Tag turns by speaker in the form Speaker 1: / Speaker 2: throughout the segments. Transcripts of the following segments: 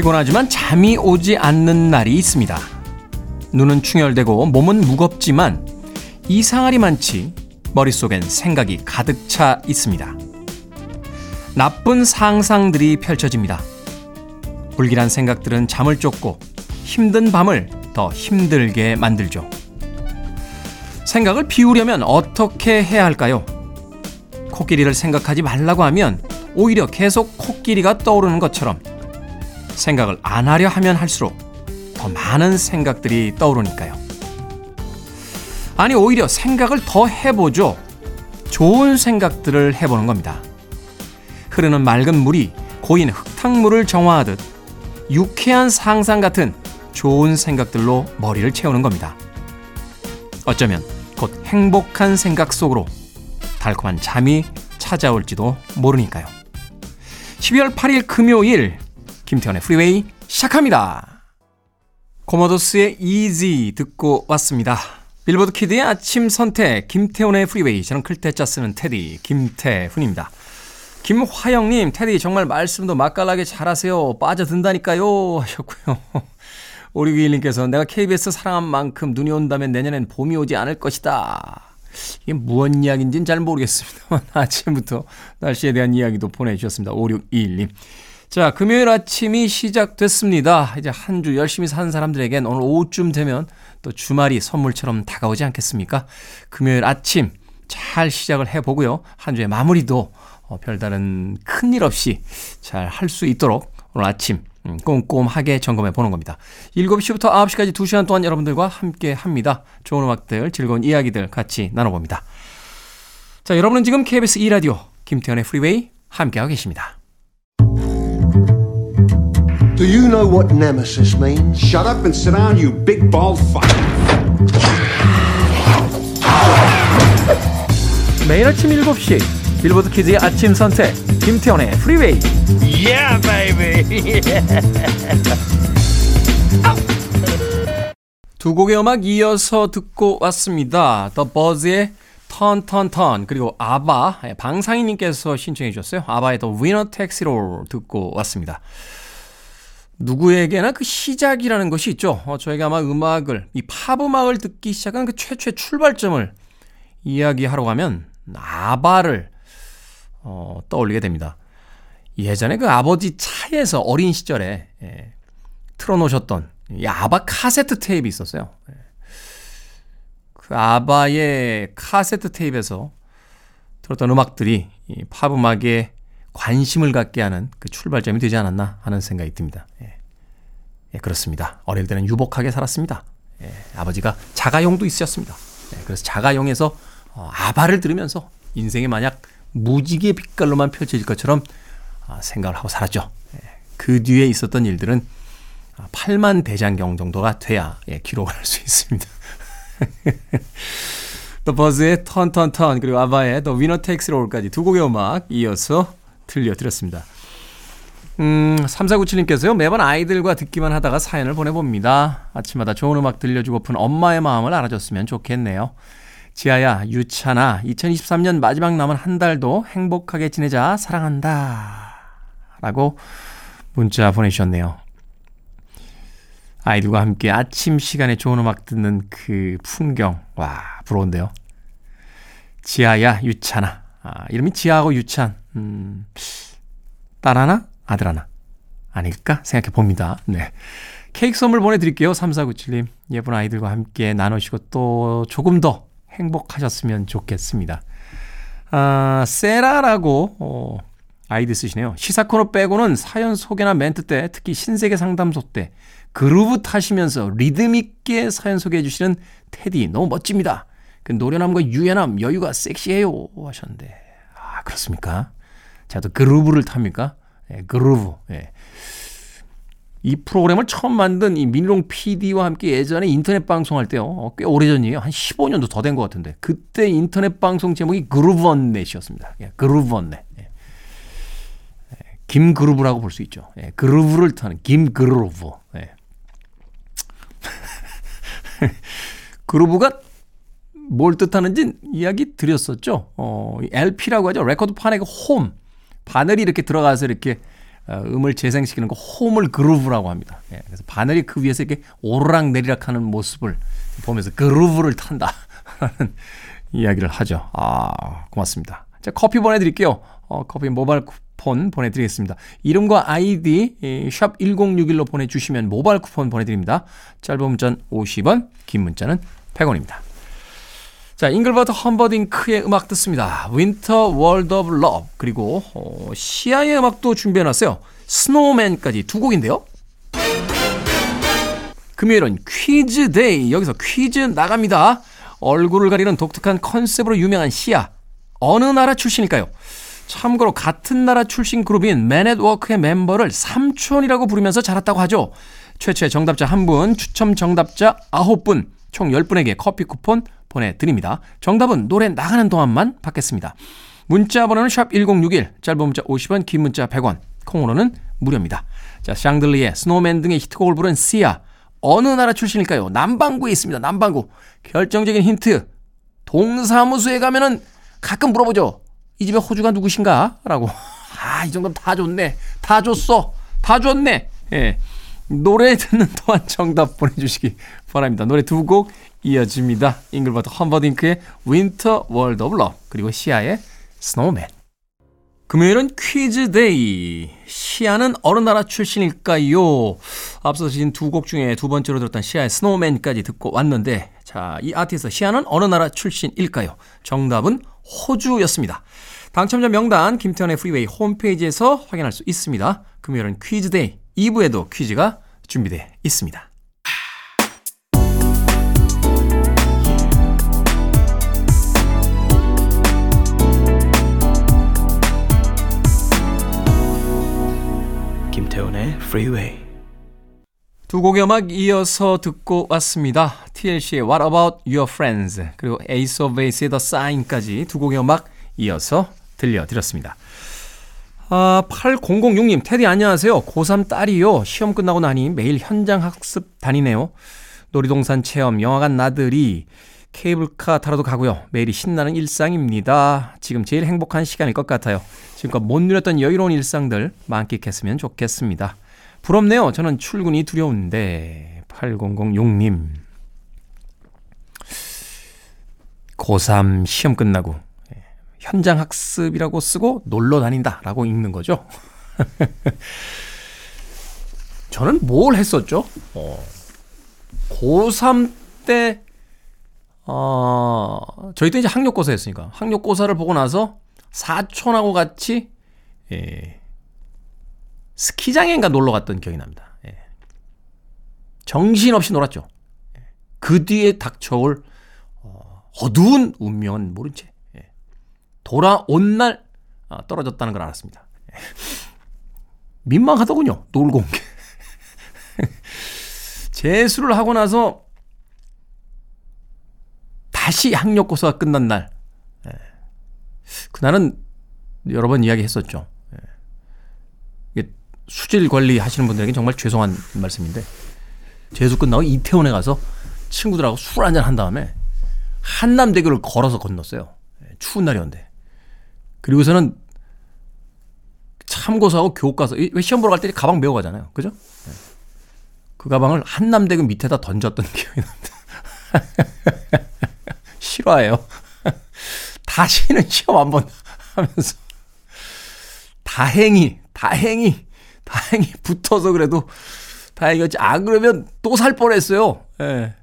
Speaker 1: 피곤하지만 잠이 오지 않는 날이 있습니다. 눈은 충혈되고 몸은 무겁지만 이상하리 많지 머릿속엔 생각이 가득 차 있습니다. 나쁜 상상들이 펼쳐집니다. 불길한 생각들은 잠을 쫓고 힘든 밤을 더 힘들게 만들죠. 생각을 비우려면 어떻게 해야 할까요? 코끼리를 생각하지 말라고 하면 오히려 계속 코끼리가 떠오르는 것처럼 생각을 안 하려 하면 할수록 더 많은 생각들이 떠오르니까요. 아니, 오히려 생각을 더 해보죠. 좋은 생각들을 해보는 겁니다. 흐르는 맑은 물이 고인 흙탕물을 정화하듯 유쾌한 상상 같은 좋은 생각들로 머리를 채우는 겁니다. 어쩌면 곧 행복한 생각 속으로 달콤한 잠이 찾아올지도 모르니까요. 12월 8일 금요일 김태훈의 프리웨이 시작합니다. 코모도스의 Easy 듣고 왔습니다. 빌보드 키드의 아침 선택 김태훈의 프리웨이 저는 클 태 자 쓰는 테디 김태훈입니다. 김화영님 테디 정말 말씀도 맛깔나게 잘하세요. 빠져든다니까요 하셨고요. 5621님께서 내가 KBS 사랑한 만큼 눈이 온다면 내년엔 봄이 오지 않을 것이다. 이게 무언 이야기인지는 잘 모르겠습니다만 아침부터 날씨에 대한 이야기도 보내주셨습니다. 5621님. 자, 금요일 아침이 시작됐습니다. 이제 한 주 열심히 사는 사람들에겐 오늘 오후쯤 되면 또 주말이 선물처럼 다가오지 않겠습니까? 금요일 아침 잘 시작을 해보고요. 한 주의 마무리도 어, 별다른 큰일 없이 잘 할 수 있도록 오늘 아침 음, 꼼꼼하게 점검해 보는 겁니다. 7시부터 9시까지 2시간 동안 여러분들과 함께 합니다. 좋은 음악들, 즐거운 이야기들 같이 나눠봅니다. 자, 여러분은 지금 KBS 2라디오 김태훈의 프리웨이 함께하고 계십니다.
Speaker 2: Do you know what nemesis means?
Speaker 3: Shut up and sit down, you big bald fuck.
Speaker 1: 매일 아침 7시 빌보드 키드의 아침 선택 김태훈의 프리웨이
Speaker 3: Yeah, baby.
Speaker 1: 두 곡의 음악 이어서 듣고 왔습니다. The Buzz의 Turn Turn Turn 그리고 아바 방상희님께서 신청해 주셨어요. 아바의 The Winner Takes It All 듣고 왔습니다. 누구에게나 그 시작이라는 것이 있죠. 어, 저희가 아마 음악을 이 팝 음악을 듣기 시작한 그 최초의 출발점을 이야기하러 가면 아바를 어, 떠올리게 됩니다. 예전에 그 아버지 차에서 어린 시절에 예, 틀어놓으셨던 이 아바 카세트 테이프 있었어요. 예. 그 아바의 카세트 테이프에서 들었던 음악들이 이팝 음악에 관심을 갖게 하는 그 출발점이 되지 않았나 하는 생각이 듭니다. 예. 예, 그렇습니다. 어릴 때는 유복하게 살았습니다. 예, 아버지가 자가용도 있으셨습니다. 예, 그래서 자가용에서 어, 아바를 들으면서 인생이 만약 무지개 빛깔로만 펼쳐질 것처럼 아, 생각을 하고 살았죠. 예, 그 뒤에 있었던 일들은 8만 대장경 정도가 돼야 예, 기록을 할 수 있습니다. Turn Turn Turn 그리고 아바의 Winner Takes It All까지 두 곡의 음악 이어서 들려드렸습니다. 음, 3497님께서요, 매번 아이들과 듣기만 하다가 사연을 보내봅니다. 아침마다 좋은 음악 들려주고픈 엄마의 마음을 알아줬으면 좋겠네요. 지아야, 유찬아, 2023년 마지막 남은 한 달도 행복하게 지내자, 사랑한다. 라고 문자 보내주셨네요. 아이들과 함께 아침 시간에 좋은 음악 듣는 그 풍경, 와, 부러운데요. 지아야, 유찬아. 아, 이름이 지아하고 유찬. 음, 딸 하나? 아들 하나. 아닐까? 생각해 봅니다. 네. 케이크 선물 보내드릴게요. 3497님. 예쁜 아이들과 함께 나누시고 또 조금 더 행복하셨으면 좋겠습니다. 아, 세라라고, 어, 아이디 쓰시네요. 시사 코너 빼고는 사연 소개나 멘트 때, 특히 신세계 상담소 때, 그루브 타시면서 리듬 있게 사연 소개해 주시는 테디, 너무 멋집니다. 그 노련함과 유연함, 여유가 섹시해요. 하셨는데. 아, 그렇습니까? 저도 그루브를 탑니까? 예, 그루브. 예. 이 프로그램을 처음 만든 이 민롱 PD와 함께 예전에 인터넷 방송할 때요. 어, 꽤 오래전이에요. 한 15년도 더 된 것 같은데. 그때 인터넷 방송 제목이 그루브언넷이었습니다. 예, 그루브언넷. 예. 예, 김그루브라고 볼 수 있죠. 예, 그루브를 타는 김그루브. 예. 그루브가 뭘 뜻하는지 이야기 드렸었죠. 어, LP라고 하죠. 레코드 판의 그 홈. 바늘이 이렇게 들어가서 이렇게 어, 음을 재생시키는 거 홈을 그루브라고 합니다. 예, 그래서 바늘이 그 위에서 이렇게 오르락 내리락 하는 모습을 보면서 그루브를 탄다. 라는 이야기를 하죠. 아, 고맙습니다. 자, 커피 보내드릴게요. 어, 커피 모바일 쿠폰 보내드리겠습니다. 이름과 아이디 샵 1061로 보내주시면 모바일 쿠폰 보내드립니다. 짧은 문자는 50원, 긴 문자는 100원입니다. 자, 잉글버트 험버딩크의 음악 듣습니다. Winter World of Love 그리고 어, 시아의 음악도 준비해놨어요. Snowman까지 두 곡인데요. 금요일은 퀴즈 데이. 여기서 퀴즈 나갑니다. 얼굴을 가리는 독특한 컨셉으로 유명한 시아. 어느 나라 출신일까요? 참고로 같은 나라 출신 그룹인 Men at Work의 멤버를 삼촌이라고 부르면서 자랐다고 하죠. 최초의 정답자 1분, 추첨 정답자 9분, 총 10분에게 커피 쿠폰 보내드립니다. 정답은 노래 나가는 동안만 받겠습니다. 문자 번호는 샵 1061, 짧은 문자 50원, 긴 문자 100원, 콩으로는 무료입니다. 자, Chandelier, Snowman 등의 히트곡을 부른 시아. 어느 나라 출신일까요? 남반구에 있습니다. 남반구. 결정적인 힌트. 동사무소에 가면은 가끔 물어보죠. 이 집에 호주가 누구신가? 라고. 아, 이 정도면 다 줬네. 다 줬어. 다 줬네. 예. 노래 듣는 동안 정답 보내주시기 바랍니다. 노래 두 곡 이어집니다. 잉글버트 험버딩크의 Winter World of Love 그리고 시아의 Snowman. 금요일은 퀴즈 데이. 시아는 어느 나라 출신일까요? 앞서 주신 두 곡 중에 두 번째로 들었던 시아의 Snowman까지 듣고 왔는데, 자, 이 아티스트 시아는 어느 나라 출신일까요? 정답은 호주였습니다. 당첨자 명단 김태훈의 프리웨이 홈페이지에서 확인할 수 있습니다. 금요일은 퀴즈 데이. 2부에도 퀴즈가 준비되어 있습니다.
Speaker 4: 김태훈의 Freeway.
Speaker 1: 두 곡의 음악 이어서 듣고 왔습니다. TLC의 What About Your Friends 그리고 Ace of Base의 The Sign까지 두 곡의 음악 이어서 들려드렸습니다. 아, 8006님, 테디 안녕하세요. 고3 딸이요. 시험 끝나고 나니 매일 현장 학습 다니네요. 놀이동산 체험, 영화관 나들이, 케이블카 타러도 가고요. 매일이 신나는 일상입니다. 지금 제일 행복한 시간일 것 같아요. 지금껏 못 누렸던 여유로운 일상들 만끽했으면 좋겠습니다. 부럽네요. 저는 출근이 두려운데. 8006님. 고3 시험 끝나고 현장 학습이라고 쓰고 놀러 다닌다라고 읽는 거죠. 저는 뭘 했었죠? 어, 고3 때, 어, 저희 때 이제 학력고사 했으니까. 학력고사를 보고 나서 사촌하고 같이, 예, 스키장인가 놀러 갔던 기억이 납니다. 예. 정신없이 놀았죠. 예. 그 뒤에 닥쳐올 어, 어두운 운명은 모른 채 돌아온 날 아, 떨어졌다는 걸 알았습니다. 민망하더군요. 놀고 온 게. 재수를 하고 나서 다시 학력고사가 끝난 날. 예. 그날은 여러 번 이야기했었죠. 예. 수질 관리 하시는 분들에게 정말 죄송한 말씀인데 재수 끝나고 이태원에 가서 친구들하고 술 한잔 한 다음에 한남대교를 걸어서 건넜어요. 예, 추운 날이었는데. 그리고서는 참고서하고 교과서, 왜 시험 보러 갈 때 가방 메고 가잖아요. 그죠? 네. 그 가방을 한남대교 밑에다 던졌던 기억이 납니다. 실화예요. 다시는 시험 한번 하면서 다행히, 다행히, 다행히 붙어서 그래도 다행이었지. 안 그러면 또 살 뻔했어요. 예. 네.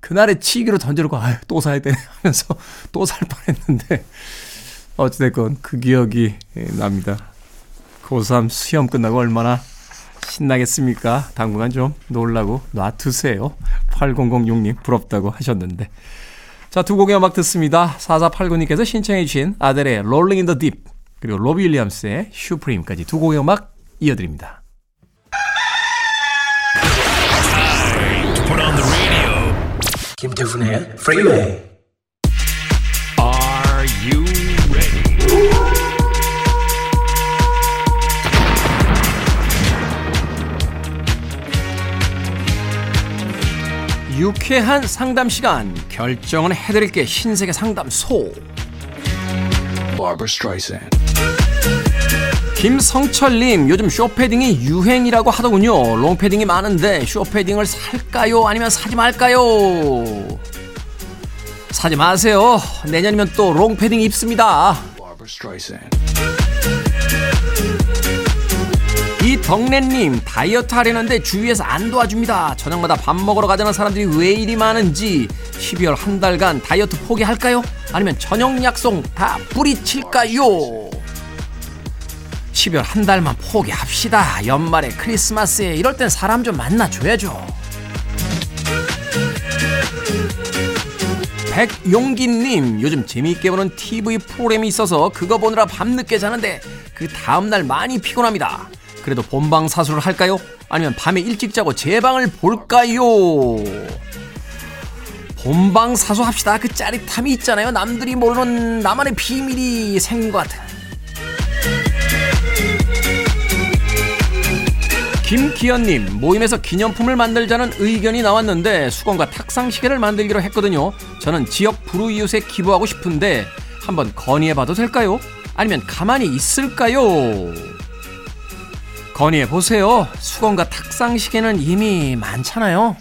Speaker 1: 그날의 치기로 던져놓고, 아유, 또 사야 되네 하면서 또 살 뻔했는데, 어찌됐건 그 기억이 납니다. 고3 시험 끝나고 얼마나 신나겠습니까? 당분간 좀 놀라고 놔두세요. 8006님 부럽다고 하셨는데. 자, 두 곡의 음악 듣습니다. 4489님께서 신청해 주신 아델의 Rolling in the Deep 그리고 로비 윌리엄스의 슈프림까지 두 곡의 음악 이어드립니다.
Speaker 4: 김태훈의 Freeway.
Speaker 3: Are
Speaker 1: 유쾌한 상담 시간 결정은 해드릴게 신세계 상담소. 김성철님, 요즘 숏패딩이 유행이라고 하더군요. 롱패딩이 많은데 숏패딩을 살까요? 아니면 사지 말까요? 사지 마세요. 내년이면 또 롱패딩 입습니다. 이덕래님 다이어트 하려는데 주위에서 안 도와줍니다. 저녁마다 밥 먹으러 가자는 사람들이 왜 이리 많은지 12월 한 달간 다이어트 포기할까요? 아니면 저녁 약속 다 뿌리칠까요? 12월 한 달만 포기합시다. 연말에 크리스마스에 이럴 땐 사람 좀 만나줘야죠. 백용기님 요즘 재미있게 보는 TV 프로그램이 있어서 그거 보느라 밤늦게 자는데 그 다음날 많이 피곤합니다. 그래도 본방 사수를 할까요? 아니면 밤에 일찍 자고 제 방을 볼까요? 본방 사수합시다. 그 짜릿함이 있잖아요. 남들이 모르는 나만의 비밀이 생긴 것 같아. 김기현님 모임에서 기념품을 만들자는 의견이 나왔는데 수건과 탁상 시계를 만들기로 했거든요. 저는 지역 불우이웃에 기부하고 싶은데 한번 건의해봐도 될까요? 아니면 가만히 있을까요? 건의해 보세요. 수건과 탁상 시계는 이미 많잖아요.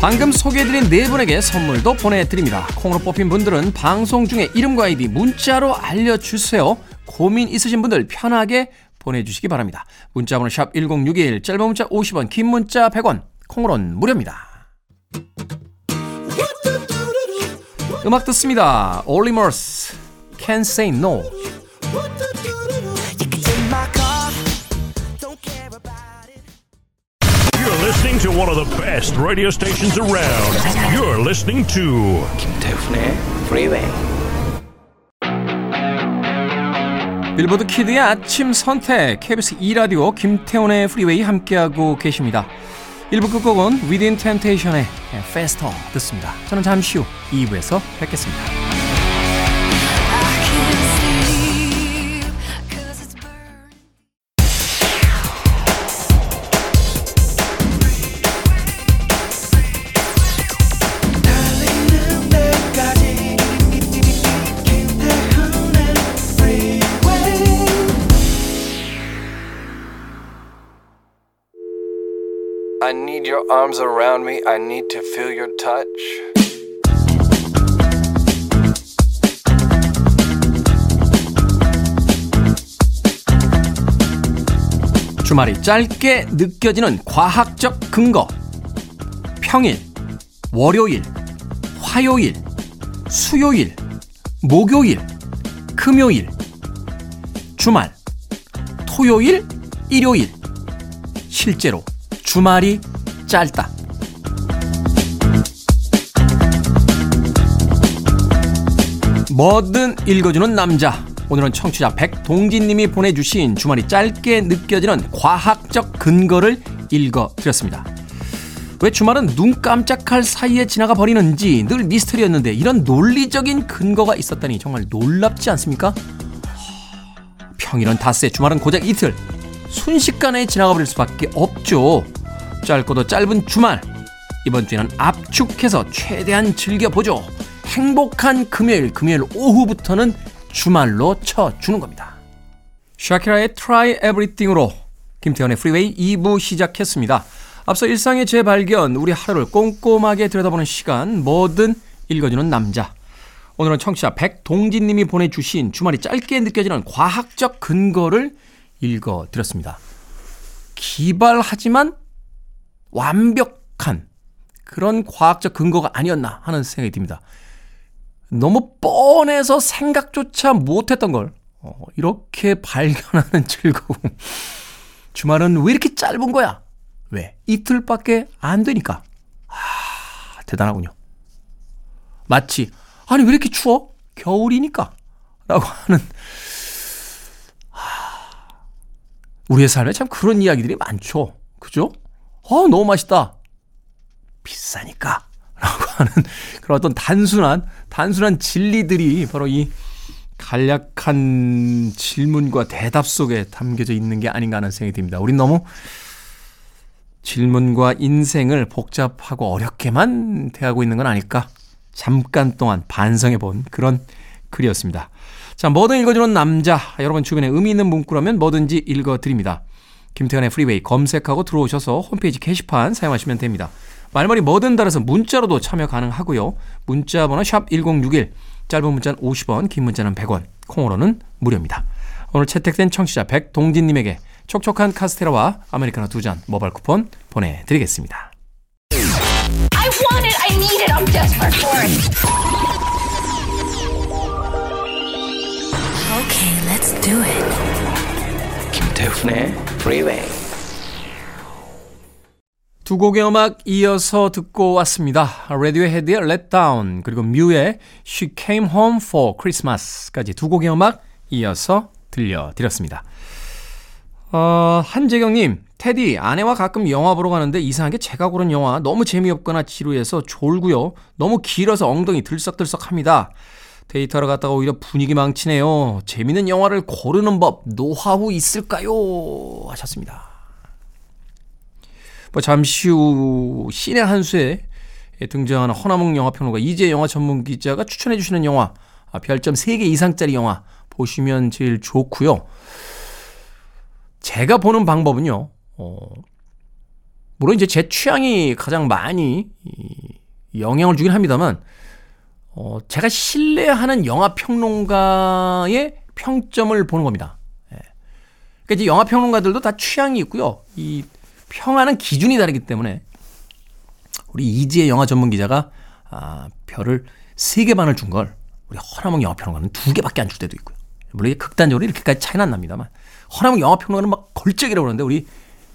Speaker 1: 방금 소개해드린 네 분에게 선물도 보내드립니다. 콩으로 뽑힌 분들은 방송 중에 이름과 아이디 문자로 알려주세요. 고민 있으신 분들 편하게 보내주시기 바랍니다. 문자번호 샵 1061, 짧은 문자 50원, 긴 문자 100원, 콩으로는 무료입니다. 음악 듣습니다. 올리머스, Can't Say No.
Speaker 5: You're listening to one of the best radio stations around. You're listening to
Speaker 4: 김태훈의 Freeway.
Speaker 1: 빌보드 키드의 아침 선택 KBS 2 라디오 김태훈의 프리웨이 함께하고 계십니다. 1부 끝곡은 Within Temptation의 Faster 듣습니다. 저는 잠시 후 2부에서 뵙겠습니다.
Speaker 6: Your arms around me. I need to feel your touch.
Speaker 1: 주말이 짧게 느껴지는 과학적 근거. 평일, 월요일, 화요일, 수요일, 목요일, 금요일, 주말, 토요일, 일요일. 실제로 주말이 짧다. 뭐든 읽어주는 남자. 오늘은 청취자 백동진님이 보내주신 주말이 짧게 느껴지는 과학적 근거를 읽어드렸습니다. 왜 주말은 눈 깜짝할 사이에 지나가 버리는지 늘 미스터리였는데 이런 논리적인 근거가 있었다니 정말 놀랍지 않습니까? 평일은 닷새, 주말은 고작 이틀. 순식간에 지나가 버릴 수밖에 없죠. 짧고도 짧은 주말. 이번 주에는 압축해서 최대한 즐겨보죠. 행복한 금요일, 금요일 오후부터는 주말로 쳐주는 겁니다. 샤키라의 Try Everything으로 김태현의 프리웨이 2부 시작했습니다. 앞서 일상의 재발견, 우리 하루를 꼼꼼하게 들여다보는 시간, 뭐든 읽어주는 남자. 오늘은 청취자 백동진님이 보내주신 주말이 짧게 느껴지는 과학적 근거를 읽어드렸습니다. 기발하지만 완벽한 그런 과학적 근거가 아니었나 하는 생각이 듭니다. 너무 뻔해서 생각조차 못했던 걸 어, 이렇게 발견하는 즐거움. 주말은 왜 이렇게 짧은 거야? 왜? 이틀밖에 안 되니까. 아, 대단하군요. 마치 아니 왜 이렇게 추워? 겨울이니까. 라고 하는 우리의 삶에 참 그런 이야기들이 많죠. 그죠? 어, 너무 맛있다. 비싸니까. 라고 하는 그런 어떤 단순한, 단순한 진리들이 바로 이 간략한 질문과 대답 속에 담겨져 있는 게 아닌가 하는 생각이 듭니다. 우린 너무 질문과 인생을 복잡하고 어렵게만 대하고 있는 건 아닐까? 잠깐 동안 반성해 본 그런 글이었습니다. 자, 뭐든 읽어주는 남자. 여러분 주변에 의미 있는 문구라면 뭐든지 읽어드립니다. 김태훈의 프리웨이 검색하고 들어오셔서 홈페이지 게시판 사용하시면 됩니다. 말머리 뭐든 달아서 문자로도 참여 가능하고요. 문자 번호 샵 1061, 짧은 문자는 50원, 긴 문자는 100원, 콩으로는 무료입니다. 오늘 채택된 청취자 백동진님에게 촉촉한 카스테라와 아메리카노 두 잔 모바일 쿠폰 보내드리겠습니다.
Speaker 7: Okay, let's do it.
Speaker 4: 김태훈의 Freeway.
Speaker 1: 두 곡의 음악 이어서 듣고 왔습니다. 레디오헤드의 Let Down 그리고 뮤의 She Came Home for Christmas까지 두 곡의 음악 이어서 들려드렸습니다. 어, 한재경님, 테디, 아내와 가끔 영화 보러 가는데 이상하게 제가 고른 영화 너무 재미없거나 지루해서 졸고요. 너무 길어서 엉덩이 들썩들썩 합니다. 데이터를 갔다가 오히려 분위기 망치네요. 재밌는 영화를 고르는 법, 노하우 있을까요? 하셨습니다. 뭐 잠시 후 신의 한 수에 등장하는 허나몽 영화평론가 이재 영화 전문 기자가 추천해 주시는 영화 아, 별점 3개 이상짜리 영화 보시면 제일 좋고요. 제가 보는 방법은요. 어, 물론 이제 제 취향이 가장 많이 이, 영향을 주긴 합니다만 어, 제가 신뢰하는 영화 평론가의 평점을 보는 겁니다. 예. 그러니까 이제 영화 평론가들도 다 취향이 있고요. 이 평하는 기준이 다르기 때문에 우리 이지의 영화 전문 기자가 아, 별을 3개 반을 준 걸 우리 허나몽 영화 평론가는 2개밖에 안 줄 때도 있고요. 물론 이게 극단적으로 이렇게까지 차이는 안 납니다만 허나몽 영화 평론가는 막 걸작이라고 그러는데 우리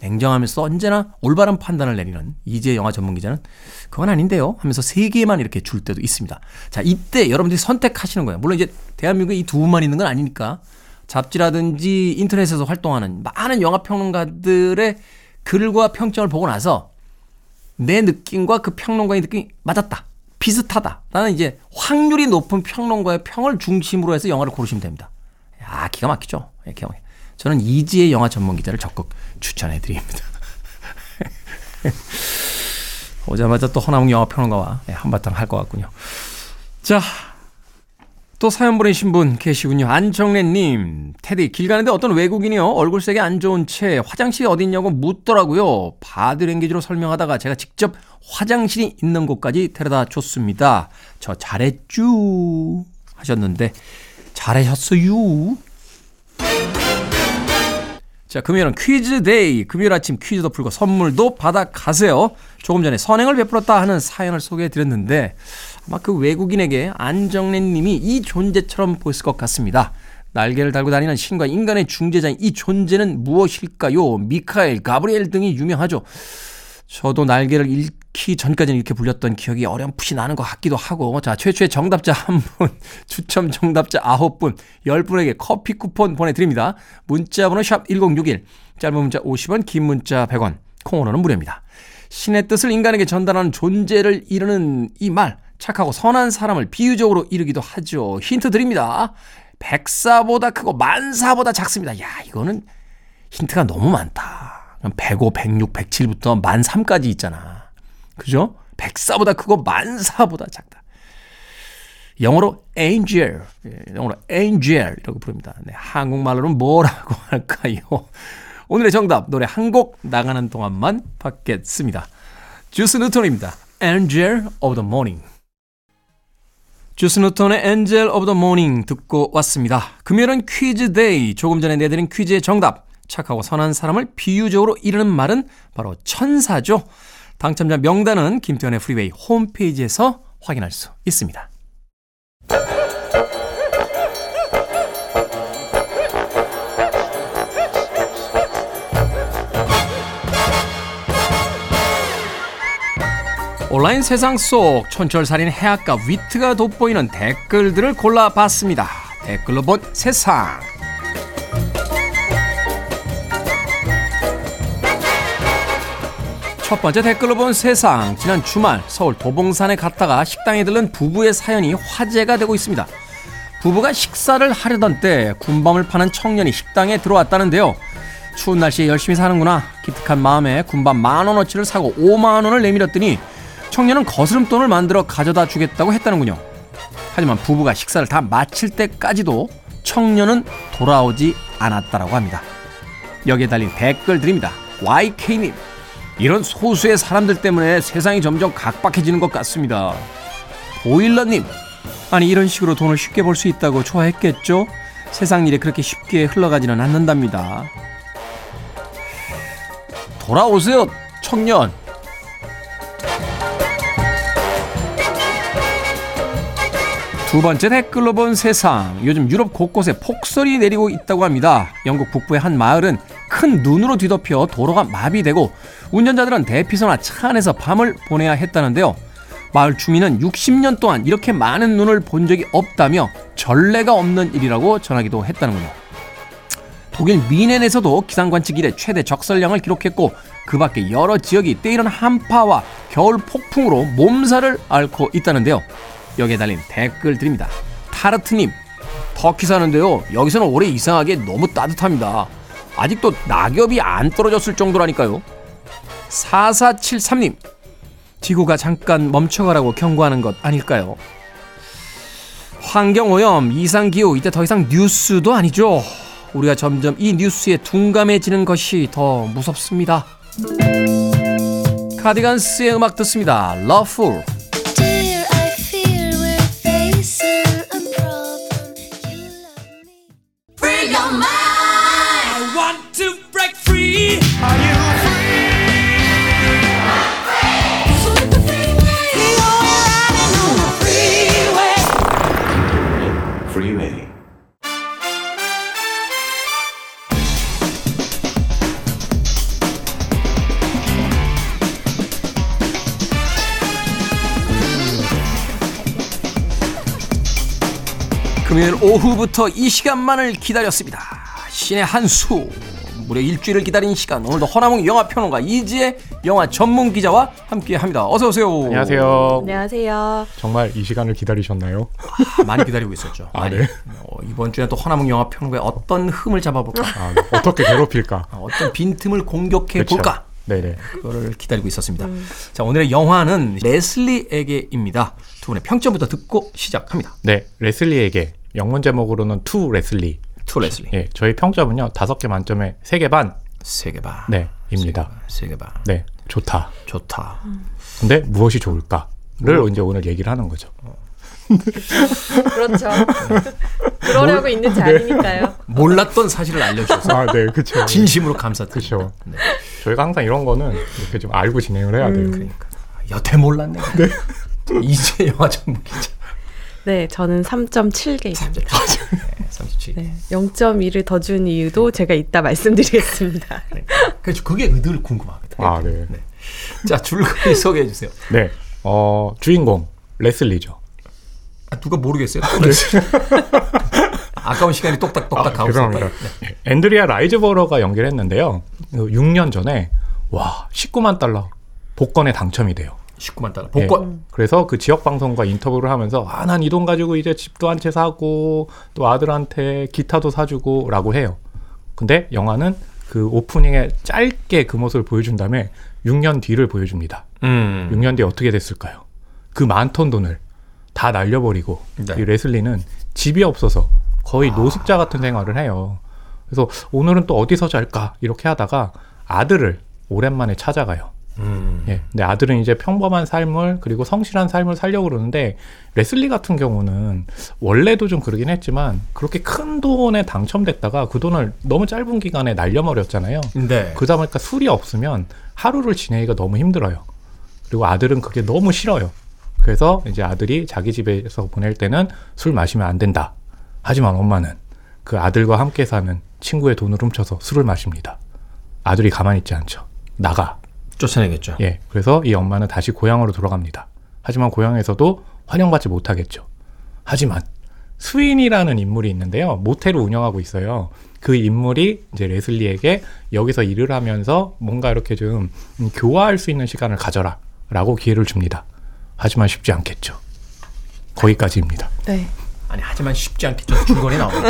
Speaker 1: 냉정하면서 언제나 올바른 판단을 내리는 이지의 영화 전문 기자는 그건 아닌데요 하면서 3개만 이렇게 줄 때도 있습니다. 자, 이때 여러분들이 선택하시는 거예요. 물론 이제 대한민국에 이 두 분만 있는 건 아니니까 잡지라든지 인터넷에서 활동하는 많은 영화 평론가들의 글과 평점을 보고 나서 내 느낌과 그 평론가의 느낌이 맞았다. 비슷하다. 나는 이제 확률이 높은 평론가의 평을 중심으로 해서 영화를 고르시면 됩니다. 야, 기가 막히죠? 예, 기가 막혀. 저는 이지의 영화 전문 기자를 적극 추천해 드립니다. 오자마자 또 허나몽 영화 평론가와 예, 한바탕 할 것 같군요. 자, 또 사연 보내신 분 계시군요. 안정래님, 테디, 길 가는데 어떤 외국인이요. 얼굴색이 안 좋은 채 화장실이 어디 있냐고 묻더라고요. 바디랭귀지로 설명하다가 제가 직접 화장실이 있는 곳까지 데려다 줬습니다. 저 잘했쥬. 하셨는데, 잘하셨어요. 자, 금요일은 퀴즈 데이. 금요일 아침 퀴즈도 풀고 선물도 받아 가세요. 조금 전에 선행을 베풀었다 하는 사연을 소개해 드렸는데, 아마 그 외국인에게 안정래 님이 이 존재처럼 보였을 것 같습니다. 날개를 달고 다니는 신과 인간의 중재자인 이 존재는 무엇일까요? 미카엘, 가브리엘 등이 유명하죠. 저도 날개를 잃기 전까지는 이렇게 불렸던 기억이 어렴풋이 나는 것 같기도 하고. 자, 최초의 정답자 한 분, 추첨 정답자 아홉 분, 열 분에게 커피 쿠폰 보내드립니다. 문자 번호 샵 1061, 짧은 문자 50원, 긴 문자 100원, 콩으로는 무료입니다. 신의 뜻을 인간에게 전달하는 존재를 이루는 이 말, 착하고 선한 사람을 비유적으로 이르기도 하죠. 힌트 드립니다. 백사보다 크고 만사보다 작습니다. 야, 이거는 힌트가 너무 많다. 105, 106, 107부터 만 3까지 있잖아. 그죠? 백사보다 크고 만사보다 작다. 영어로 angel, 예, 영어로 angel이라고 부릅니다. 네, 한국말로는 뭐라고 할까요? 오늘의 정답 노래 한 곡 나가는 동안만 받겠습니다. 주스 뉴턴입니다. Angel of the Morning. 주스 뉴턴의 Angel of the Morning 듣고 왔습니다. 금요일은 퀴즈 day. 조금 전에 내드린 퀴즈의 정답. 착하고 선한 사람을 비유적으로 이르는 말은 바로 천사죠. 당첨자 명단은 김태훈의 프리웨이 홈페이지에서 확인할 수 있습니다. 온라인 세상 속 촌철살인 해악과 위트가 돋보이는 댓글들을 골라봤습니다. 댓글로 본 세상. 첫 번째 댓글로 본 세상. 지난 주말 서울 도봉산에 갔다가 식당에 들른 부부의 사연이 화제가 되고 있습니다. 부부가 식사를 하려던 때 군밤을 파는 청년이 식당에 들어왔다는데요. 추운 날씨에 열심히 사는구나. 기특한 마음에 군밤 만 원어치를 사고 5만 원을 내밀었더니 청년은 거스름돈을 만들어 가져다 주겠다고 했다는군요. 하지만 부부가 식사를 다 마칠 때까지도 청년은 돌아오지 않았다라고 합니다. 여기에 달린 댓글 드립니다. YK님, 이런 소수의 사람들 때문에 세상이 점점 각박해지는 것 같습니다. 보일러님, 아니 이런 식으로 돈을 쉽게 벌 수 있다고 좋아했겠죠? 세상 일이 그렇게 쉽게 흘러가지는 않는답니다. 돌아오세요, 청년. 두 번째 댓글로 본 세상. 요즘 유럽 곳곳에 폭설이 내리고 있다고 합니다. 영국 북부의 한 마을은 큰 눈으로 뒤덮여 도로가 마비되고 운전자들은 대피소나 차 안에서 밤을 보내야 했다는데요. 마을 주민은 60년 동안 이렇게 많은 눈을 본 적이 없다며 전례가 없는 일이라고 전하기도 했다는군요. 독일 미넨에서도 기상 관측 이래 최대 적설량을 기록했고 그 밖에 여러 지역이 때이른 한파와 겨울 폭풍으로 몸살을 앓고 있다는데요. 여기에 달린 댓글 드립니다. 타르트님, 터키 사는데요. 여기서는 올해 이상하게 너무 따뜻합니다. 아직도 낙엽이 안 떨어졌을 정도라니까요. 4473님, 지구가 잠깐 멈춰가라고 경고하는 것 아닐까요? 환경오염, 이상기후, 이제 더 이상 뉴스도 아니죠. 우리가 점점 이 뉴스에 둔감해지는 것이 더 무섭습니다. 카디건스의 음악 듣습니다.
Speaker 7: Dear,
Speaker 1: 금요일 오후부터 이 시간만을 기다렸습니다. 신의 한 수. 무려 일주일을 기다린 시간. 오늘도 허나몽 영화 평론가 이지혜 영화 전문 기자와 함께 합니다. 어서 오세요.
Speaker 8: 안녕하세요.
Speaker 9: 안녕하세요.
Speaker 8: 정말 이 시간을 기다리셨나요?
Speaker 1: 아, 많이 기다리고 있었죠.
Speaker 8: 아,
Speaker 1: 많이.
Speaker 8: 네.
Speaker 1: 어, 이번 주에 또 허나몽 영화 평론가의 어떤 흠을 잡아볼까?
Speaker 8: 아, 네. 어떻게 괴롭힐까?
Speaker 1: 어, 어떤 빈틈을 공격해
Speaker 8: 그쵸.
Speaker 1: 볼까?
Speaker 8: 네네.
Speaker 1: 그거를 기다리고 있었습니다. 자, 오늘의 영화는 레슬리에게입니다. 두 분의 평점부터 듣고 시작합니다.
Speaker 8: 네, 레슬리에게 영문 제목으로는
Speaker 1: To Leslie. To Leslie.
Speaker 8: 예, 저희 평점은요 다섯 개 만점에 세 개 반.
Speaker 1: 세 개 반.
Speaker 8: 네, 입니다.
Speaker 1: 세 개 반.
Speaker 8: 네, 좋다.
Speaker 1: 좋다.
Speaker 8: 근데 무엇이 좋을까를 이제 오늘 얘기를 하는 거죠.
Speaker 9: 그렇죠. 그러려고 있는 자리니까요.
Speaker 1: 몰랐던 사실을 알려주셔서
Speaker 8: 아, 네, 그렇죠.
Speaker 1: 진심으로 감사드립니다.
Speaker 8: 그렇죠. 저희가 항상 이런 거는 이렇게 좀 알고 진행을 해야 돼요.
Speaker 1: 그러니까 여태 몰랐네. 이제 영화 전문 기자.
Speaker 9: 네, 저는 3.7개입니다.
Speaker 1: 37.
Speaker 9: 네, 0.1을 더 준 이유도 제가 이따 말씀드리겠습니다.
Speaker 1: 그렇죠. 그게 늘 궁금합니다.
Speaker 8: 아, 네.
Speaker 1: 자, 줄거리 소개해 주세요.
Speaker 8: 네, 어 주인공 레슬리죠.
Speaker 1: 아, 누가 모르겠어요? 아까운 시간이 똑딱똑딱
Speaker 8: 아,
Speaker 1: 가고. 있어요. 네.
Speaker 8: 앤드리아 라이즈버러가 연기를 했는데요. 6년 전에 와 19만 달러 복권에 당첨이 돼요.
Speaker 1: 19만 달러. 복권.
Speaker 8: 예. 그래서 그 지역 방송과 인터뷰를 하면서 아 난 이 돈 가지고 이제 집도 한 채 사고 또 아들한테 기타도 사주고라고 해요. 근데 영화는 그 오프닝에 짧게 그 모습을 보여준 다음에 6년 뒤를 보여줍니다.
Speaker 1: 음.
Speaker 8: 6년 뒤에 어떻게 됐을까요? 그 많던 돈을 다 날려버리고
Speaker 1: 네.
Speaker 8: 이 레슬리는 집이 없어서 거의 노숙자 같은 생활을 해요. 그래서 오늘은 또 어디서 잘까 이렇게 하다가 아들을 오랜만에 찾아가요.
Speaker 1: 음.
Speaker 8: 예. 근데 아들은 이제 평범한 삶을 그리고 성실한 삶을 살려고 그러는데 레슬리 같은 경우는 원래도 좀 그러긴 했지만 그렇게 큰 돈에 당첨됐다가 그 돈을 너무 짧은 기간에 날려버렸잖아요.
Speaker 1: 네.
Speaker 8: 그러다 보니까 술이 없으면 하루를 지내기가 너무 힘들어요. 그리고 아들은 그게 너무 싫어요. 그래서 이제 아들이 자기 집에서 보낼 때는 술 마시면 안 된다. 하지만 엄마는 그 아들과 함께 사는 친구의 돈을 훔쳐서 술을 마십니다. 아들이 가만히 있지 않죠. 나가.
Speaker 1: 쫓아내겠죠.
Speaker 8: 예. 그래서 이 엄마는 다시 고향으로 돌아갑니다. 하지만 고향에서도 환영받지 못하겠죠. 하지만 스윈이라는 인물이 있는데요. 모텔을 운영하고 있어요. 그 인물이 이제 레슬리에게 여기서 일을 하면서 뭔가 이렇게 좀 음, 교화할 수 있는 시간을 가져라. 라고 기회를 줍니다. 하지만 쉽지 않겠죠. 거기까지입니다.
Speaker 9: 네.
Speaker 1: 아니 하지만 쉽지 않겠죠. 줄거리 나옵니다.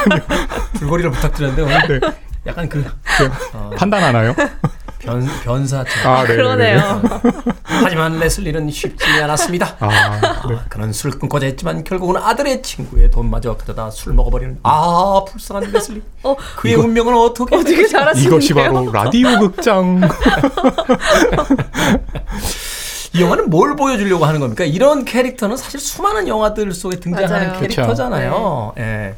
Speaker 1: 줄거리를 부탁드렸는데 오늘
Speaker 8: 네.
Speaker 1: 약간 그
Speaker 8: 판단하나요?
Speaker 1: 변, 변사처럼.
Speaker 8: 아, 네.
Speaker 9: 그러네요.
Speaker 1: 하지만 레슬리는 쉽지 않았습니다.
Speaker 8: 아, 네.
Speaker 1: 그는 술을 끊고자 했지만 결국은 아들의 친구의 돈마저 가져다 술 먹어버리는 아 불쌍한 레슬리.
Speaker 9: 어,
Speaker 1: 그의 운명은 어떻게
Speaker 9: 어, 되게 잘하시는데요.
Speaker 8: 이것이 바로 라디오 극장.
Speaker 1: 이 영화는 뭘 보여주려고 하는 겁니까? 이런 캐릭터는 사실 수많은 영화들 속에 등장하는
Speaker 9: 맞아요.
Speaker 1: 캐릭터잖아요. 예.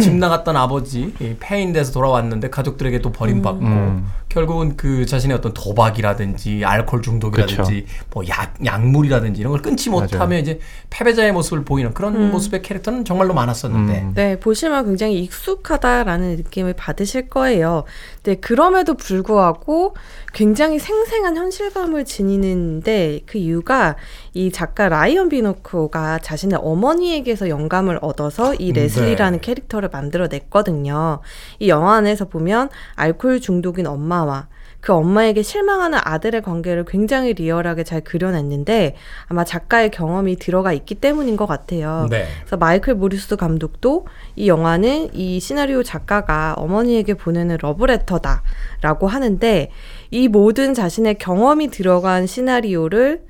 Speaker 1: 집 나갔던 아버지 이 폐인돼서 돌아왔는데 가족들에게 또 버림받고
Speaker 8: 음.
Speaker 1: 결국은 그 자신의 어떤 도박이라든지 알코올 중독이라든지 뭐 약, 약물이라든지 이런 걸 끊지
Speaker 8: 맞아요.
Speaker 1: 이제 패배자의 모습을 보이는 그런 모습의 캐릭터는 정말로 많았었는데
Speaker 8: 음.
Speaker 9: 네, 보시면 굉장히 익숙하다라는 느낌을 받으실 거예요. 네, 그럼에도 불구하고 굉장히 생생한 현실감을 지니는데 그 이유가 이 작가 라이언 비나코가 자신의 어머니에게서 영감을 얻어서 이 레슬리라는 캐릭터를 만들어냈거든요. 이 영화 안에서 보면 알코올 중독인 엄마 와 그 엄마에게 실망하는 아들의 관계를 굉장히 리얼하게 잘 그려냈는데 아마 작가의 경험이 들어가 있기 때문인 것 같아요.
Speaker 1: 네.
Speaker 9: 그래서 마이클 모리스 감독도 이 영화는 이 시나리오 작가가 어머니에게 보내는 러브레터다라고 하는데 이 모든 자신의 경험이 들어간 시나리오를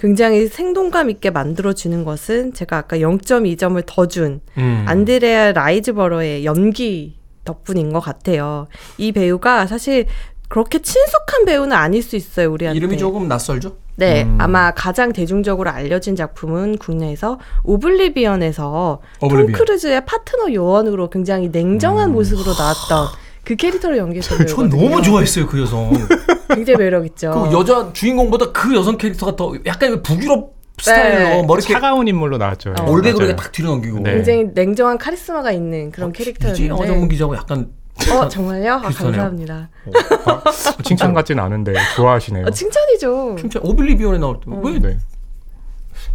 Speaker 9: 굉장히 생동감 있게 만들어주는 것은 제가 아까 0.2점을 더준
Speaker 1: 음.
Speaker 9: 안드레아 라이즈버러의 연기 덕분인 것 같아요. 이 배우가 사실 그렇게 친숙한 배우는 아닐 수 있어요, 우리한테.
Speaker 1: 이름이 조금 낯설죠?
Speaker 9: 네,
Speaker 8: 음.
Speaker 9: 아마 가장 대중적으로 알려진 작품은 국내에서 오블리비언에서 톰
Speaker 1: 오블리비언.
Speaker 9: 크루즈의 파트너 요원으로 굉장히 냉정한 모습으로 나왔던 그 캐릭터를 연기했던
Speaker 1: 음. 전. 너무 좋아했어요 그 여성.
Speaker 9: 굉장히 매력 있죠.
Speaker 1: 그 여자 주인공보다 그 여성 캐릭터가 더 약간 북유럽 스타일로
Speaker 9: 네.
Speaker 1: 머리
Speaker 8: 차가운 인물로 나왔죠.
Speaker 9: 어.
Speaker 1: 올백으로. 딱 뒤로 넘기고.
Speaker 8: 네.
Speaker 9: 굉장히 냉정한 카리스마가 있는 그런
Speaker 1: 이지 영화 전문
Speaker 9: 캐릭터였는데.
Speaker 1: 기자하고 약간
Speaker 9: 어 정말요? 아. 감사합니다.
Speaker 8: 어, 칭찬 같진 않은데 좋아하시네요.
Speaker 9: 어, 칭찬이죠.
Speaker 1: 진짜 오블리비언에 나올 때왜
Speaker 8: 네.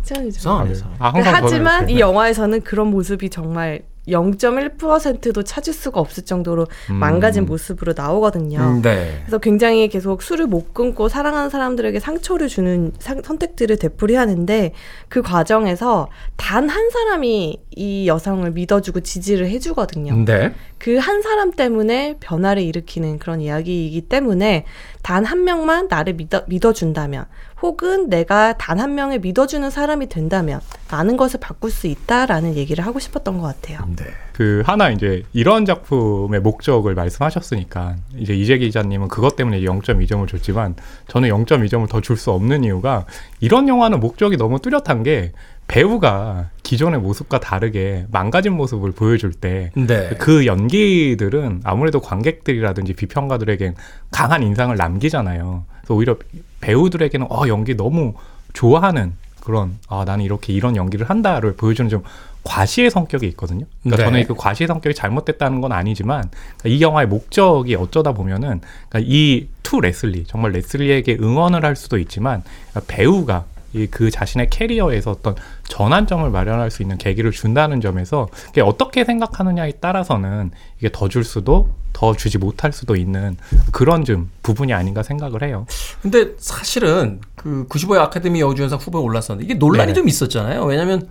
Speaker 9: 칭찬이죠.
Speaker 1: 이상하네.
Speaker 8: 아,
Speaker 1: 이상하네.
Speaker 8: 아, 항상 저는
Speaker 9: 하지만
Speaker 8: 이 네.
Speaker 9: 영화에서는 그런 모습이 정말 0.1%도 찾을 수가 없을 정도로
Speaker 8: 음.
Speaker 9: 망가진 모습으로 나오거든요.
Speaker 1: 음, 네.
Speaker 9: 그래서 굉장히 계속 술을 못 끊고 사랑하는 사람들에게 상처를 주는 상- 선택들을 되풀이하는데 그 과정에서 단 한 사람이 이 여성을 믿어주고 지지를 해주거든요.
Speaker 1: 네.
Speaker 9: 그 한 사람 때문에 변화를 일으키는 그런 이야기이기 때문에 단 한 명만 나를 믿어, 믿어준다면 혹은 내가 단 한 명을 믿어주는 사람이 된다면 많은 것을 바꿀 수 있다라는 얘기를 하고 싶었던 것 같아요.
Speaker 1: 네.
Speaker 8: 그 하나 이제 이런 작품의 목적을 말씀하셨으니까 이제 이재 기자님은 그것 때문에 0.2점을 줬지만 저는 0.2점을 더 줄 수 없는 이유가 이런 영화는 목적이 너무 뚜렷한 게 배우가 기존의 모습과 다르게 망가진 모습을 보여줄 때
Speaker 1: 네.
Speaker 8: 그 연기들은 아무래도 관객들이라든지 비평가들에겐 강한 인상을 남기잖아요. 그래서 오히려 배우들에게는 어 연기 너무 좋아하는 그런 아 나는 이렇게 이런 연기를 한다를 보여주는 좀 과시의 성격이 있거든요. 그러니까
Speaker 1: 네.
Speaker 8: 저는 그 과시의 성격이 잘못됐다는 건 아니지만 그러니까 이 영화의 목적이 어쩌다 보면은 그러니까 이투 레슬리 정말 레슬리에게 응원을 할 수도 있지만 그러니까 배우가 이 그 자신의 캐리어에서 어떤 전환점을 마련할 수 있는 계기를 준다는 점에서 이게 어떻게 생각하느냐에 따라서는 이게 더 줄 수도 더 주지 못할 수도 있는 그런 좀 부분이 아닌가 생각을 해요.
Speaker 1: 근데 사실은 그 95회 아카데미 여우주연상 후보에 올랐었는데 이게 논란이
Speaker 8: 네네.
Speaker 1: 좀 있었잖아요. 왜냐하면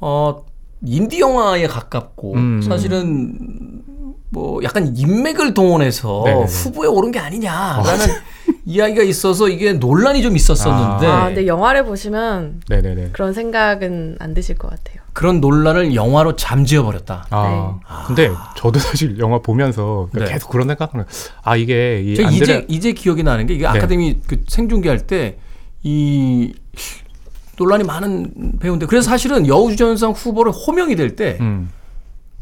Speaker 1: 어 인디 영화에 가깝고
Speaker 8: 음.
Speaker 1: 사실은 뭐 약간 인맥을 동원해서
Speaker 8: 네네네.
Speaker 1: 후보에 오른 게 아니냐라는 이야기가 있어서 이게 논란이 좀 있었었는데
Speaker 9: 아, 근데 영화를 보시면
Speaker 8: 네네네.
Speaker 9: 그런 생각은 안 드실 것 같아요.
Speaker 1: 그런 논란을 영화로 잠재워 버렸다.
Speaker 8: 아, 근데 저도 사실 영화 보면서
Speaker 1: 네.
Speaker 8: 계속 그런 생각을 아 이게
Speaker 1: 이저
Speaker 8: 안드레
Speaker 1: 이제 이제 기억이 나는 게 이게
Speaker 8: 네.
Speaker 1: 아카데미 그 생중계할 때 이 논란이 많은 배우인데 그래서 사실은 여우주연상 후보를 호명이 될때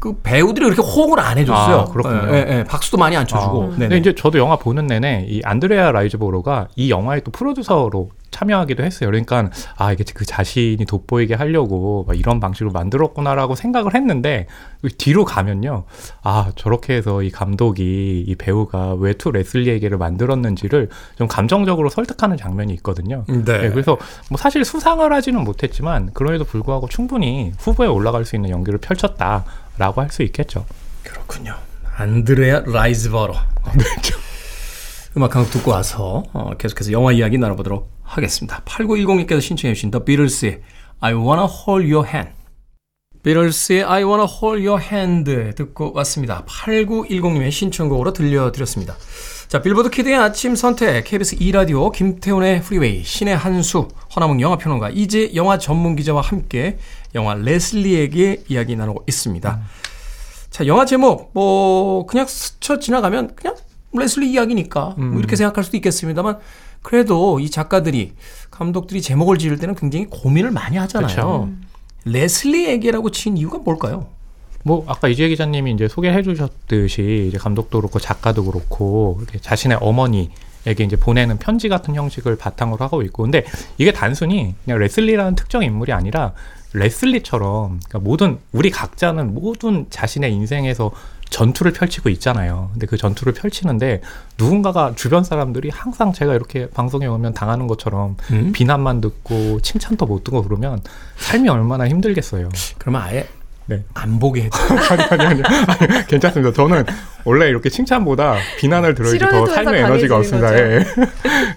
Speaker 1: 그
Speaker 8: 음.
Speaker 1: 배우들이 그렇게 호응을 안 해줬어요.
Speaker 8: 아, 그렇군요.
Speaker 1: 예, 예, 예. 박수도 많이 안 쳐주고.
Speaker 8: 아. 근데 이제 저도 영화 보는 내내 이 안드레아 라이즈보로가 이 영화의 또 프로듀서로 참여하기도 했어요. 그러니까 아 이게 그 자신이 돋보이게 하려고 막 이런 방식으로 만들었구나라고 생각을 했는데 뒤로 가면요, 아 저렇게 해서 이 감독이 이 배우가 왜 To 레슬리에게를 만들었는지를 좀 감정적으로 설득하는 장면이 있거든요.
Speaker 1: 네.
Speaker 8: 네, 그래서 뭐 사실 수상을 하지는 못했지만 그럼에도 불구하고 충분히 후보에 올라갈 수 있는 연기를 펼쳤다 라고 할 수 있겠죠.
Speaker 1: 그렇군요. 안드레아 라이즈버러.
Speaker 8: 네,
Speaker 1: 음악 한곡 듣고 와서 어, 계속해서 영화 이야기 나눠보도록 하겠습니다. 8910님께서 신청해 주신 The Beatles의 I Wanna Hold Your Hand. 비틀스의 I Wanna Hold Your Hand 듣고 왔습니다. 8910님의 신청곡으로 들려드렸습니다. 자, 빌보드 키드의 아침 선택, KBS 2라디오, 김태훈의 프리웨이, 씨네한수, 허남웅 영화평론가, 이지혜 영화 전문 기자와 함께 영화 레슬리에게 이야기 나누고 있습니다. 자, 영화 제목, 뭐, 그냥 스쳐 지나가면 그냥 레슬리 이야기니까, 뭐 이렇게 생각할 수도 있겠습니다만, 그래도 이 작가들이, 감독들이 제목을 지을 때는 굉장히 고민을 많이 하잖아요.
Speaker 8: 그쵸.
Speaker 1: 레슬리에게라고 친 이유가 뭘까요?
Speaker 8: 뭐 아까 이재 기자님이 이제 소개해 주셨듯이 이제 감독도 그렇고 작가도 그렇고 이렇게 자신의 어머니에게 이제 보내는 편지 같은 형식을 바탕으로 하고 있고 근데 이게 단순히 그냥 레슬리라는 특정 인물이 아니라 레슬리처럼 그러니까 모든 우리 각자는 모든 자신의 인생에서 전투를 펼치고 있잖아요. 근데 그 전투를 펼치는데 누군가가 주변 사람들이 항상 제가 이렇게 방송에 오면 당하는 것처럼
Speaker 1: 음?
Speaker 8: 비난만 듣고 칭찬도 못 듣고 그러면 삶이 얼마나 힘들겠어요.
Speaker 1: 그러면 아예
Speaker 8: 네.
Speaker 1: 안 보게 해줘.
Speaker 8: 아니, 아니, 아니, 아니, 괜찮습니다. 저는 원래 이렇게 칭찬보다 비난을 들어야지 더 삶의 에너지가 없습니다. 예.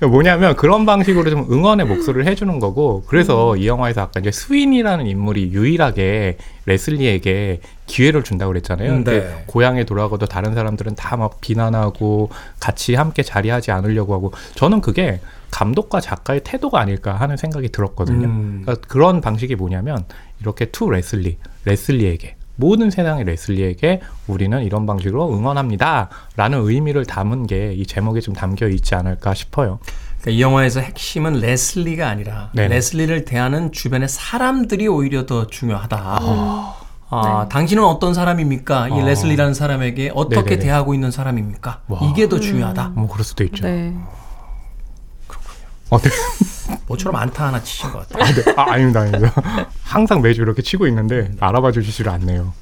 Speaker 8: 뭐냐면 그런 방식으로 좀 응원의 목소리를 해주는 거고, 그래서
Speaker 9: 음.
Speaker 8: 이 영화에서 아까 이제 스윈이라는 인물이 유일하게 레슬리에게 기회를 준다고 그랬잖아요.
Speaker 1: 음,
Speaker 8: 근데
Speaker 1: 네.
Speaker 8: 고향에 돌아가도 다른 사람들은 다 막 비난하고 같이 함께 자리하지 않으려고 하고, 저는 그게 감독과 작가의 태도가 아닐까 하는 생각이 들었거든요.
Speaker 1: 음.
Speaker 8: 그러니까 그런 방식이 뭐냐면 이렇게 To Leslie, 레슬리에게 모든 세상의 레슬리에게 우리는 이런 방식으로 응원합니다 라는 의미를 담은 게 이 제목에 좀 담겨 있지 않을까 싶어요.
Speaker 1: 그러니까 이 영화에서 핵심은 레슬리가 아니라
Speaker 8: 네네.
Speaker 1: 레슬리를 대하는 주변의 사람들이 오히려 더 중요하다. 아, 당신은 어떤 사람입니까? 이
Speaker 8: 어.
Speaker 1: 레슬리라는 사람에게 어떻게
Speaker 8: 네네네.
Speaker 1: 대하고 있는 사람입니까?
Speaker 8: 와.
Speaker 1: 이게 더 중요하다.
Speaker 8: 뭐 그럴 수도 있죠.
Speaker 9: 네.
Speaker 8: 어, 네.
Speaker 1: 모처럼 안타 하나 치신 것 같아요.
Speaker 8: 아, 네. 아, 아닙니다, 아닙니다. 항상 매주 이렇게 치고 있는데 알아봐 주시질 않네요.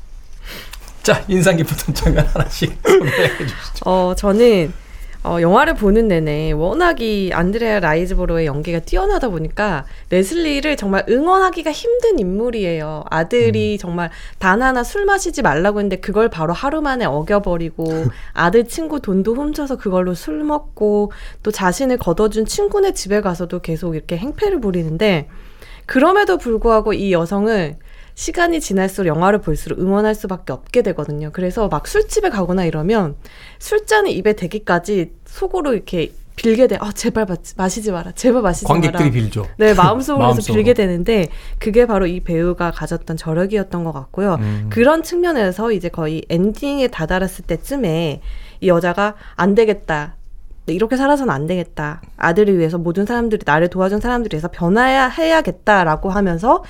Speaker 1: 자, 인상 깊었던 장면 하나씩 소개해 주시죠.
Speaker 9: 어, 저는 어, 영화를 보는 내내 워낙 이 안드레아 라이즈보로의 연기가 뛰어나다 보니까 레슬리를 정말 응원하기가 힘든 인물이에요. 아들이 정말 단 하나 술 마시지 말라고 했는데 그걸 바로 하루 만에 어겨버리고 아들 친구 돈도 훔쳐서 그걸로 술 먹고 또 자신을 걷어준 친구네 집에 가서도 계속 이렇게 행패를 부리는데 그럼에도 불구하고 이 여성을 시간이 지날수록 영화를 볼수록 응원할 수밖에 없게 되거든요. 그래서 막 술집에 가거나 이러면 술잔이 입에 대기까지 속으로 이렇게 빌게 돼. 아 제발 마, 마시지 마라. 제발 마시지 마라.
Speaker 1: 관객들이 빌죠.
Speaker 9: 네, 마음속으로 해서. 빌게 되는데 그게 바로 이 배우가 가졌던 저력이었던 것 같고요.
Speaker 8: 음.
Speaker 9: 그런 측면에서 이제 거의 엔딩에 다다랐을 때쯤에 이 여자가 안 되겠다. 네, 이렇게 살아서는 안 되겠다. 아들을 위해서 모든 사람들이 나를 도와준 사람들을 위해서 변화해야 해야겠다라고 하면서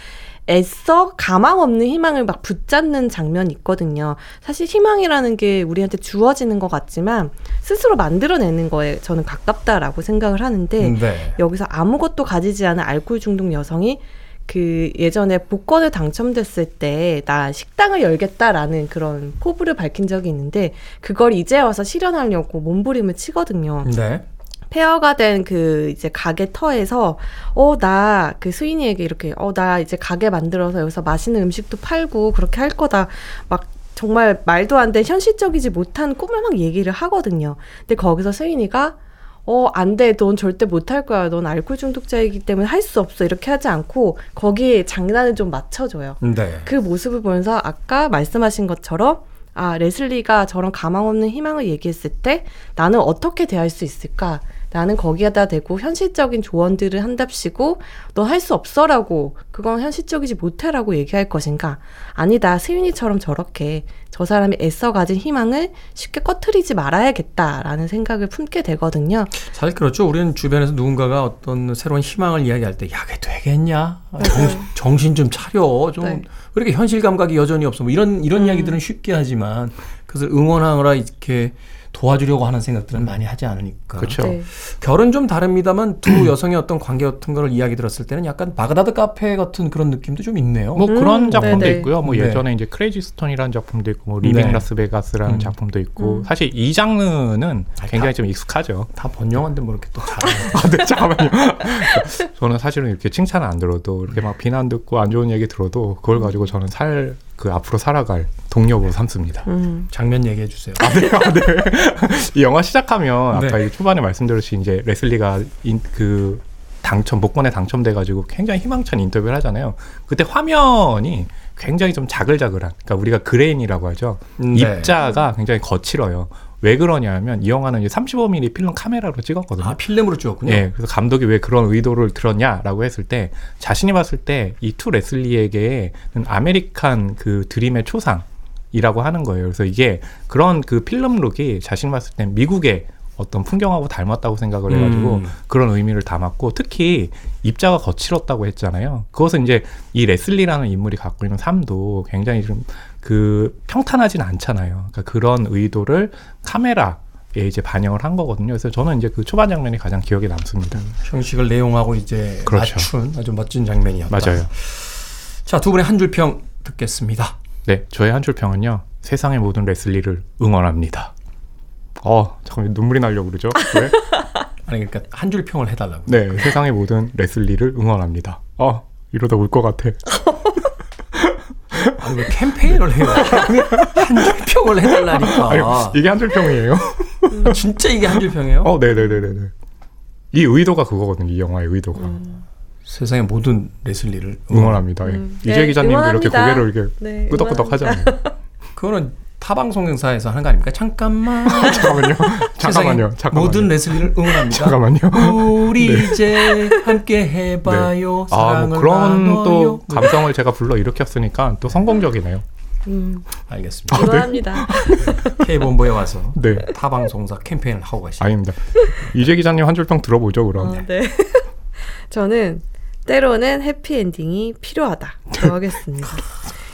Speaker 9: 애써 가망 없는 희망을 막 붙잡는 장면이 있거든요. 사실 희망이라는 게 우리한테 주어지는 것 같지만 스스로 만들어내는 거에 저는 가깝다라고 생각을 하는데
Speaker 1: 네.
Speaker 9: 여기서 아무것도 가지지 않은 알코올 중독 여성이 그 예전에 복권을 당첨됐을 때 나 식당을 열겠다라는 그런 포부를 밝힌 적이 있는데 그걸 이제 와서 실현하려고 몸부림을 치거든요.
Speaker 1: 네.
Speaker 9: 폐허가 된 그 이제 가게 터에서 어 나 그 수인이에게 이렇게 어 나 이제 가게 만들어서 여기서 맛있는 음식도 팔고 그렇게 할 거다 막 정말 말도 안 돼 현실적이지 못한 꿈을 막 얘기를 하거든요. 근데 거기서 수인이가 어, 안 돼. 넌 절대 못 할 거야. 넌 알코올 중독자이기 때문에 할 수 없어. 이렇게 하지 않고 거기에 장난을 좀 맞춰줘요.
Speaker 1: 네.
Speaker 9: 그 모습을 보면서 아까 말씀하신 것처럼 아, 레슬리가 저런 가망 없는 희망을 얘기했을 때 나는 어떻게 대할 수 있을까? 나는 거기에다 대고 현실적인 조언들을 한답시고 넌할수 없어라고 그건 현실적이지 못해라고 얘기할 것인가? 아니다. 세윤이처럼 저렇게 저 사람이 애써 가진 희망을 쉽게 꺼트리지 말아야겠다라는 생각을 품게 되거든요.
Speaker 1: 사실 그렇죠. 우리는 주변에서 누군가가 어떤 새로운 희망을 이야기할 때, 야, 그게 되겠냐? 아, 정신, 정신 좀 차려. 좀,
Speaker 9: 네.
Speaker 1: 왜 이렇게 현실 감각이 여전히 없어? 뭐 이런, 이런 이야기들은 쉽게 하지만, 그것을 응원하거나 이렇게 도와주려고 하는 생각들은 많이 하지 않으니까.
Speaker 8: 그렇죠.
Speaker 9: 네.
Speaker 1: 결은 좀 다릅니다만 두 여성의 어떤 관계 같은 거를 이야기 들었을 때는 약간 바그다드 카페 같은 그런 느낌도 좀 있네요.
Speaker 8: 뭐 그런
Speaker 9: 음,
Speaker 8: 작품도
Speaker 9: 네네.
Speaker 8: 있고요. 뭐
Speaker 1: 네.
Speaker 8: 예전에 이제 크레이지 스톤이라는 작품도 있고 뭐 리빙
Speaker 1: 네.
Speaker 8: 라스베가스라는
Speaker 1: 음.
Speaker 8: 작품도 있고
Speaker 9: 음.
Speaker 8: 사실 이 장르는
Speaker 1: 다-
Speaker 8: 굉장히 좀 익숙하죠.
Speaker 1: 다 번영한데 뭐 이렇게 또 잘하네.
Speaker 8: 아, 네, 잠깐만요. 저는 사실은 이렇게 칭찬을 안 들어도 이렇게 막 비난 듣고 안 좋은 얘기 들어도 그걸 가지고 저는 살 그 앞으로 살아갈 동력으로 삼습니다.
Speaker 9: 음.
Speaker 1: 장면 얘기해 주세요.
Speaker 8: 아, 네, 아, 네. 이 영화 시작하면 아까
Speaker 1: 네.
Speaker 8: 이 초반에 말씀드렸듯이 이제 레슬리가 인, 그 당첨 복권에 당첨돼가지고 굉장히 희망찬 인터뷰를 하잖아요. 그때 화면이 굉장히 좀 자글자글한, 그러니까 우리가 grain이라고 하죠.
Speaker 1: 네.
Speaker 8: 입자가 굉장히 거칠어요. 왜 그러냐면 이 영화는 이제 35mm 필름 카메라로 찍었거든요.
Speaker 1: 아, 필름으로 찍었군요.
Speaker 8: 예, 그래서 감독이 왜 그런 의도를 들었냐라고 했을 때 자신이 봤을 때 이 To 레슬리에게는 아메리칸 그 드림의 초상 이라고 하는 거예요. 그래서 이게 그런 그 필름 look이 자신이 봤을 때 미국의 어떤 풍경하고 닮았다고 생각을 해가지고
Speaker 1: 음.
Speaker 8: 그런 의미를 담았고 특히 입자가 거칠었다고 했잖아요. 그것은 이제 이 레슬리라는 인물이 갖고 있는 삶도 굉장히 좀 그 평탄하진 않잖아요. 그러니까 그런 의도를 카메라 에 이제 반영을 한 거거든요. 그래서 저는 이제 그 초반 장면이 가장 기억에 남습니다.
Speaker 1: 형식을 내용하고 이제
Speaker 8: 그렇죠.
Speaker 1: 맞춘 아주 멋진 장면이었다.
Speaker 8: 맞아요.
Speaker 1: 자, 두 분의 한 줄 평 듣겠습니다.
Speaker 8: 네, 저의 한 줄 평은요. 세상의 모든 레슬리를 응원합니다. 어, 잠깐 눈물이 나려고 그러죠? 왜?
Speaker 1: 아니 그러니까 한 줄 평을 해달라고.
Speaker 8: 네, 세상의 모든 레슬리를 응원합니다. 어, 이러다 울 것 같아.
Speaker 1: 아니 왜 캠페인을 해요? 한줄 평을 해달라니까.
Speaker 8: 아니, 이게 한줄 평이에요.
Speaker 1: 진짜 이게 한줄 평이에요?
Speaker 8: 어, 네, 네, 네, 네, 네. 이 의도가 그거거든요. 이 영화의 의도가
Speaker 1: 세상의 모든 레슬리를
Speaker 8: 응원합니다. 예.
Speaker 9: 음.
Speaker 8: 이재
Speaker 9: 네,
Speaker 8: 기자님도 이렇게
Speaker 9: 응원합니다.
Speaker 8: 고개를 이렇게
Speaker 9: 네,
Speaker 8: 끄덕끄덕 하잖아요.
Speaker 1: 그거는 타방송사에서 하는 거 아닙니까? 잠깐만.
Speaker 8: 잠깐만요. 잠깐만요. 잠깐만요.
Speaker 1: 모든 레슬리를 응원합니다.
Speaker 8: 잠깐만요.
Speaker 1: 우리 이제 함께 해봐요.
Speaker 8: 아,
Speaker 1: 사랑을
Speaker 8: 뭐 그런
Speaker 1: 나눠요.
Speaker 8: 또 감성을 제가 불러 일으켰으니까 또 성공적이네요.
Speaker 9: 음,
Speaker 1: 알겠습니다.
Speaker 9: 응원합니다.
Speaker 1: K본부에 와서
Speaker 8: 네.
Speaker 1: 타방송사 캠페인을 하고 가시죠.
Speaker 8: 아닙니다. 이재 기자님 한 줄평 들어보죠, 그럼.
Speaker 9: 어, 네. 저는 때로는 해피엔딩이 필요하다. 하겠습니다.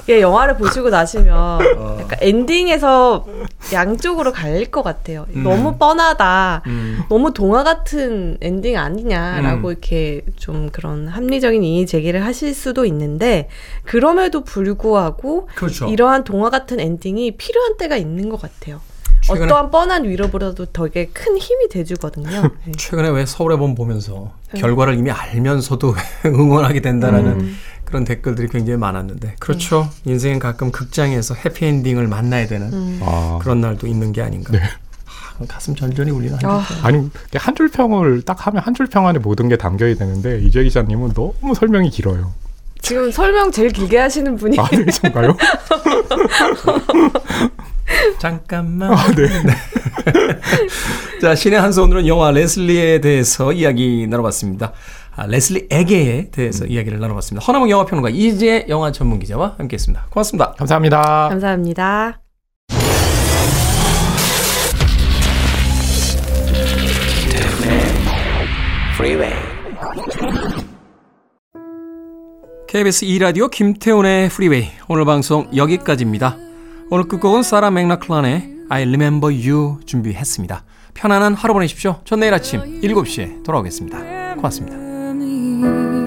Speaker 9: 이게 영화를 보시고 나시면
Speaker 1: 어.
Speaker 9: 약간 엔딩에서 양쪽으로 갈릴 것 같아요.
Speaker 1: 음.
Speaker 9: 너무 뻔하다.
Speaker 1: 음.
Speaker 9: 너무 동화 같은 엔딩 아니냐라고
Speaker 1: 음.
Speaker 9: 이렇게 좀 그런 합리적인 이의 제기를 하실 수도 있는데 그럼에도 불구하고
Speaker 1: 그렇죠.
Speaker 9: 이러한 동화 같은 엔딩이 필요한 때가 있는 것 같아요.
Speaker 1: 최근에-
Speaker 9: 어떠한 뻔한 위로보다도 되게 큰 힘이 돼주거든요. 네.
Speaker 1: 최근에 왜 서울의 봄 보면서 결과를 이미 알면서도 응원하게 된다라는
Speaker 9: 음.
Speaker 1: 그런 댓글들이 굉장히 많았는데 그렇죠. 인생은 가끔 극장에서 해피엔딩을 만나야 되는
Speaker 9: 음.
Speaker 8: 아.
Speaker 1: 그런 날도 있는 게 아닌가.
Speaker 8: 네.
Speaker 1: 아, 가슴 절절히 울리는 한
Speaker 9: 아.
Speaker 8: 아니 한 줄 평을 딱 하면 한 줄 평 안에 모든 게 담겨야 되는데 이재 기자님은 너무 설명이 길어요.
Speaker 9: 지금 설명 제일 길게 하시는 분이
Speaker 8: 아, 네, 정말요?
Speaker 1: 잠깐만.
Speaker 8: 아, 네.
Speaker 1: 자, 신의 한수 오늘은 영화 레슬리에 대해서 이야기 나눠봤습니다. 아, 레슬리 에게에 대해서 이야기를 나눠봤습니다. 허나몽 영화평론가 이재 영화 전문 기자와 함께했습니다. 고맙습니다.
Speaker 8: 감사합니다.
Speaker 9: 감사합니다.
Speaker 4: Freeway.
Speaker 1: KBS 2라디오 김태훈의 프리웨이 오늘 방송 여기까지입니다. 오늘 끝곡은 사라 맥락클란의 I Remember You 준비했습니다. 편안한 하루 보내십시오. 전 내일 아침 7시에 돌아오겠습니다. 고맙습니다.
Speaker 7: you.